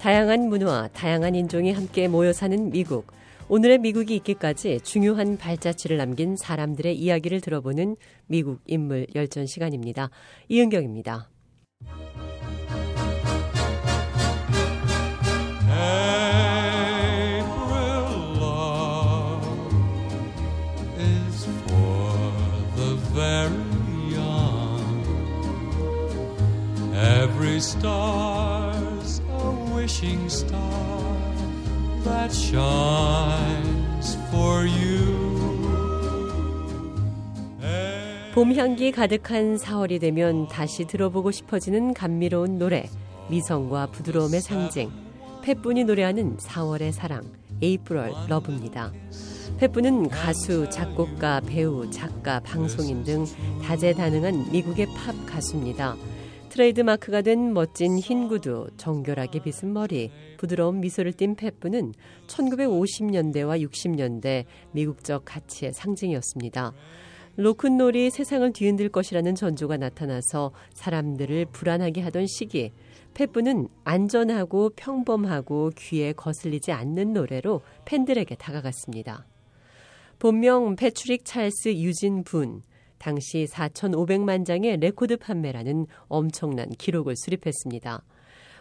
다양한 문화, 다양한 인종이 함께 모여 사는 미국. 오늘의 미국이 있기까지 중요한 발자취를 남긴 사람들의 이야기를 들어보는 미국 인물 열전 시간입니다. 이은경입니다. star that shines for you. 봄 향기 가득한 4월이 되면 다시 들어보고 싶어지는 감미로운 노래, 미성과 부드러움의 상징, 펫분이 노래하는 4월의 사랑, 에이프럴 러브입니다. 펫분은 가수, 작곡가, 배우, 작가, 방송인 등 다재다능한 미국의 팝 가수입니다. 트레이드 마크가 된 멋진 흰 구두, 정결하게 빗은 머리, 부드러운 미소를 띤 페프는 1950년대와 60년대 미국적 가치의 상징이었습니다. 로큰롤이 세상을 뒤흔들 것이라는 전조가 나타나서 사람들을 불안하게 하던 시기, 페프는 안전하고 평범하고 귀에 거슬리지 않는 노래로 팬들에게 다가갔습니다. 본명 패트릭 찰스 유진 분, 당시 4,500만 장의 레코드 판매라는 엄청난 기록을 수립했습니다.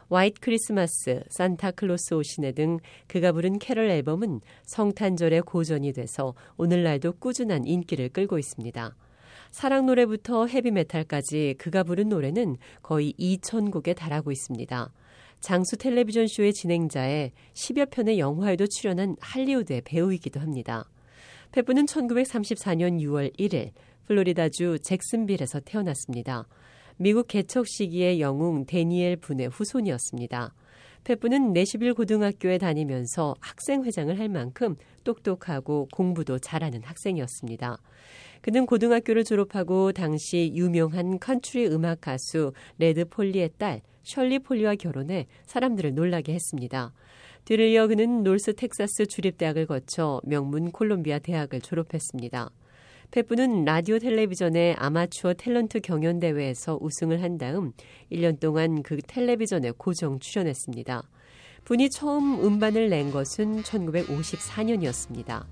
화이트 크리스마스, 산타클로스 오시네 등 그가 부른 캐럴 앨범은 성탄절의 고전이 돼서 오늘날도 꾸준한 인기를 끌고 있습니다. 사랑 노래부터 헤비메탈까지 그가 부른 노래는 거의 2,000곡에 달하고 있습니다. 장수 텔레비전 쇼의 진행자에 10여 편의 영화에도 출연한 할리우드의 배우이기도 합니다. 페프는 1934년 6월 1일 플로리다주 잭슨빌에서 태어났습니다. 미국 개척 시기의 영웅 데니엘 분의 후손이었습니다. 페프는 내시빌 고등학교에 다니면서 학생회장을 할 만큼 똑똑하고 공부도 잘하는 학생이었습니다. 그는 고등학교를 졸업하고 당시 유명한 컨트리 음악 가수 레드 폴리의 딸 셜리 폴리와 결혼해 사람들을 놀라게 했습니다. 뒤를 이어 그는 놀스 텍사스 주립대학을 거쳐 명문 콜롬비아 대학을 졸업했습니다. 페프는 라디오 텔레비전의 아마추어 탤런트 경연대회에서 우승을 한 다음 1년 동안 그 텔레비전에 고정 출연했습니다. 분이 처음 음반을 낸 것은 1954년이었습니다.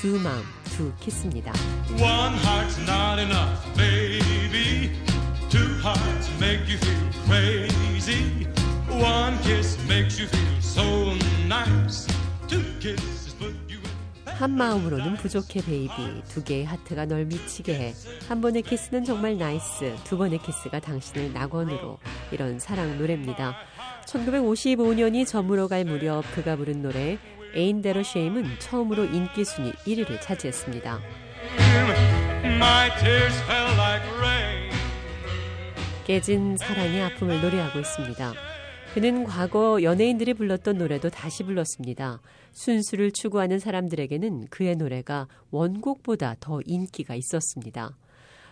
두 마음, 두 키스입니다. One heart's not enough, baby. Two hearts make you feel crazy. One kiss makes you feel so nice. Two kisses. 한 마음으로는 부족해 baby. 두 개의 하트가 널 미치게 해. 한 번의 키스는 정말 nice. 두 번의 키스가 당신을 낙원으로. 이런 사랑 노래입니다. 1955년이 저물어갈 무렵 그가 부른 노래 Ain't That a Shame은 처음으로 인기 순위 1위를 차지했습니다. 깨진 사랑의 아픔을 노래하고 있습니다 그는 과거 연예인들이 불렀던 노래도 다시 불렀습니다. 순수를 추구하는 사람들에게는 그의 노래가 원곡보다 더 인기가 있었습니다.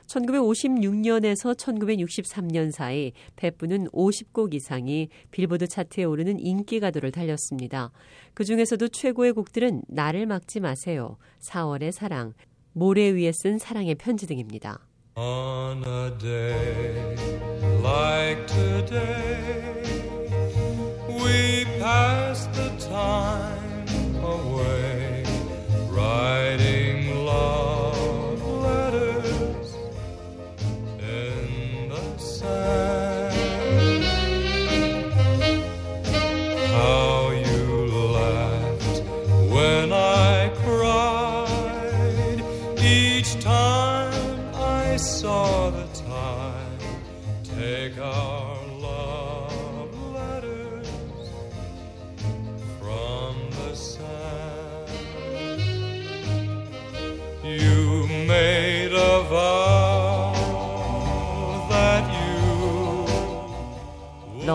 1956년에서 1963년 사이 페프는 50곡 이상이 빌보드 차트에 오르는 인기 가도를 달렸습니다. 그 중에서도 최고의 곡들은 나를 막지 마세요, 4월의 사랑, 모래 위에 쓴 사랑의 편지 등입니다. On a day like today. We pass the time away, writing love letters in the sand. How you laughed when I cried each time I saw the time take our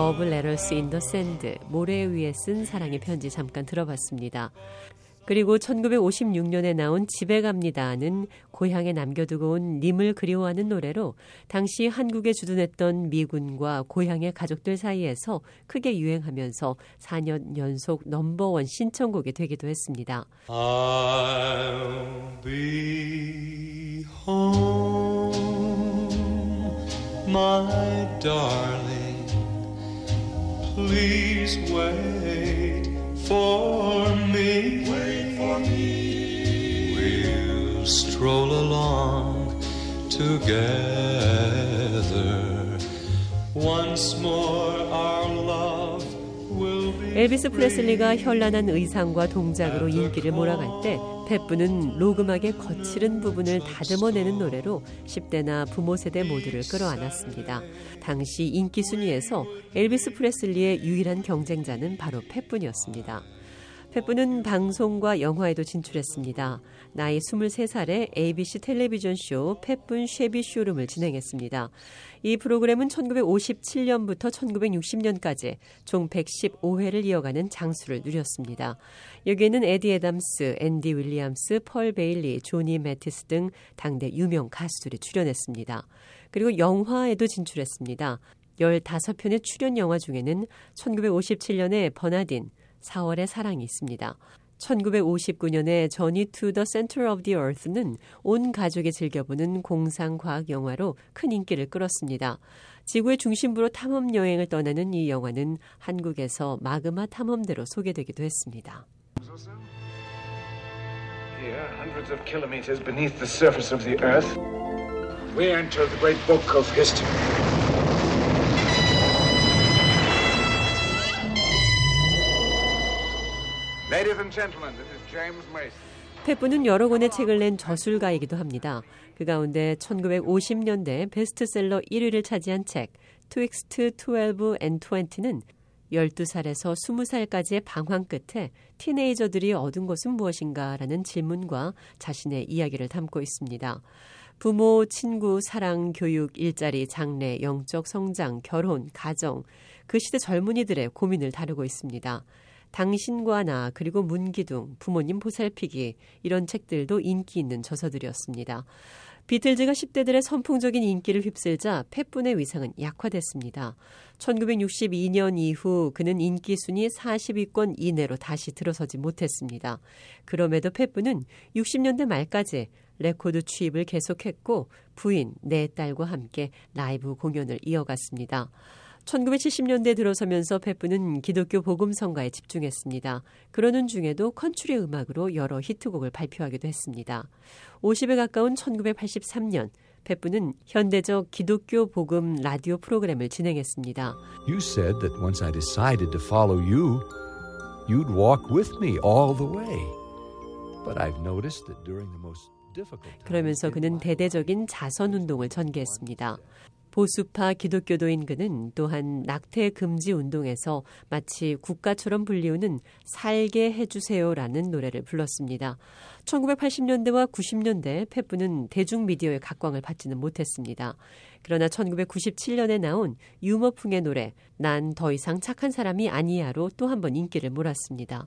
Love Letters in the Sand 모래 위에 쓴 사랑의 편지 잠깐 들어봤습니다. 그리고 1956년에 나온 집에 갑니다는 고향에 남겨두고 온 님을 그리워하는 노래로 당시 한국에 주둔했던 미군과 고향의 가족들 사이에서 크게 유행하면서 4년 연속 넘버원 신청곡이 되기도 했습니다. My darling. Please wait for me. Wait for me. We'll stroll along together. Once more our love. 엘비스 프레슬리가 현란한 의상과 동작으로 인기를 몰아갈 때 페프는 로그막의 거칠은 부분을 다듬어내는 노래로 10대나 부모 세대 모두를 끌어안았습니다. 당시 인기 순위에서 엘비스 프레슬리의 유일한 경쟁자는 바로 팻 분이었습니다. 팻 분은 방송과 영화에도 진출했습니다. 나이 23살에 ABC 텔레비전 쇼 팻 분 Chevy Showroom을 진행했습니다. 이 프로그램은 1957년부터 1960년까지 총 115회를 이어가는 장수를 누렸습니다. 여기에는 에디 애담스, 앤디 윌리엄스, 펄 베일리, 조니 매티스 등 당대 유명 가수들이 출연했습니다. 그리고 영화에도 진출했습니다. 15편의 출연 영화 중에는 1957년에 Bernardine, 4월의 사랑이 있습니다. 1959년에 Journey to the Center of the Earth는 온 가족이 즐겨보는 공상 과학 영화로 큰 인기를 끌었습니다. 지구의 중심부로 탐험 여행을 떠나는 이 영화는 한국에서 마그마 탐험대로 소개되기도 했습니다. Here. 페프는 여러 권의 책을 낸 저술가이기도 합니다. 그 가운데 1950년대 베스트셀러 1위를 차지한 책 트윅스트 12 and 20는 12살에서 20살까지의 방황 끝에 티네이저들이 얻은 것은 무엇인가라는 질문과 자신의 이야기를 담고 있습니다. 부모, 친구, 사랑, 교육, 일자리, 장래, 영적 성장, 결혼, 가정, 그 시대 젊은이들의 고민을 다루고 있습니다. 당신과 나 그리고 문기둥, 부모님 보살피기 이런 책들도 인기 있는 저서들이었습니다. 비틀즈가 10대들의 선풍적인 인기를 휩쓸자 펫분의 위상은 약화됐습니다. 1962년 이후 그는 인기 순위 40위권 이내로 다시 들어서지 못했습니다. 그럼에도 팻 분은 60년대 말까지 레코드 취입을 계속했고 부인, 네 딸과 함께 라이브 공연을 이어갔습니다. 1970년대 들어서면서 팻은 기독교 복음성가에 집중했습니다. 그러는 중에도 컨트리 음악으로 여러 히트곡을 발표하기도 했습니다. 50에 가까운 1983년 페프는 현대적 기독교 복음 라디오 프로그램을 진행했습니다. You said that once I decided to follow you, you'd walk with me all the way. But I've noticed that during the most 그러면서 그는 대대적인 자선 운동을 전개했습니다. 보수파 기독교도인 그는 또한 낙태 금지 운동에서 마치 국가처럼 불리우는 살게 해주세요라는 노래를 불렀습니다. 1980년대와 90년대 팻은 대중미디어의 각광을 받지는 못했습니다. 그러나 1997년에 나온 유머풍의 노래 난 더 이상 착한 사람이 아니야로 또 한 번 인기를 몰았습니다.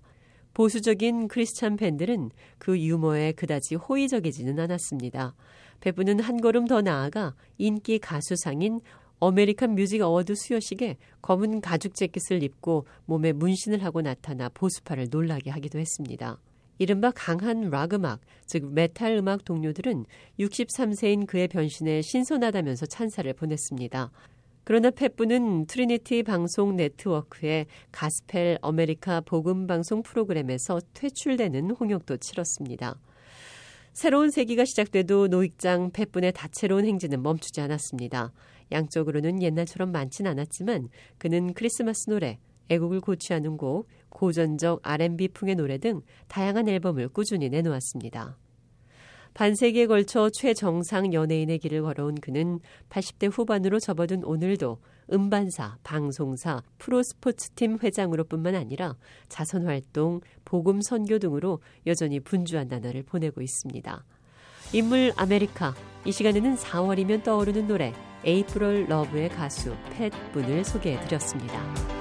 보수적인 크리스천 팬들은 그 유머에 그다지 호의적이지는 않았습니다. 팻은 한 걸음 더 나아가 인기 가수상인 American Music Award 수여식에 검은 가죽 재킷을 입고 몸에 문신을 하고 나타나 보수파를 놀라게 하기도 했습니다. 이른바 강한 록 음악, 즉 메탈 음악 동료들은 63세인 그의 변신에 신선하다면서 찬사를 보냈습니다. 그러나 팻 분은 트리니티 방송 네트워크의 Gospel America 복음 방송 프로그램에서 퇴출되는 홍역도 치렀습니다. 새로운 세기가 시작돼도 노익장 팻 분의 다채로운 행진은 멈추지 않았습니다. 양적으로는 옛날처럼 많진 않았지만 그는 크리스마스 노래, 애국을 고취하는 곡, 고전적 R&B풍의 노래 등 다양한 앨범을 꾸준히 내놓았습니다. 반세기에 걸쳐 최정상 연예인의 길을 걸어온 그는 80대 후반으로 접어든 오늘도 음반사, 방송사, 프로스포츠팀 회장으로뿐만 아니라 자선활동, 복음 선교 등으로 여전히 분주한 나날을 보내고 있습니다. 인물 아메리카. 이 시간에는 4월이면 떠오르는 노래 에이프럴 러브의 가수 팻 분을 소개해 드렸습니다.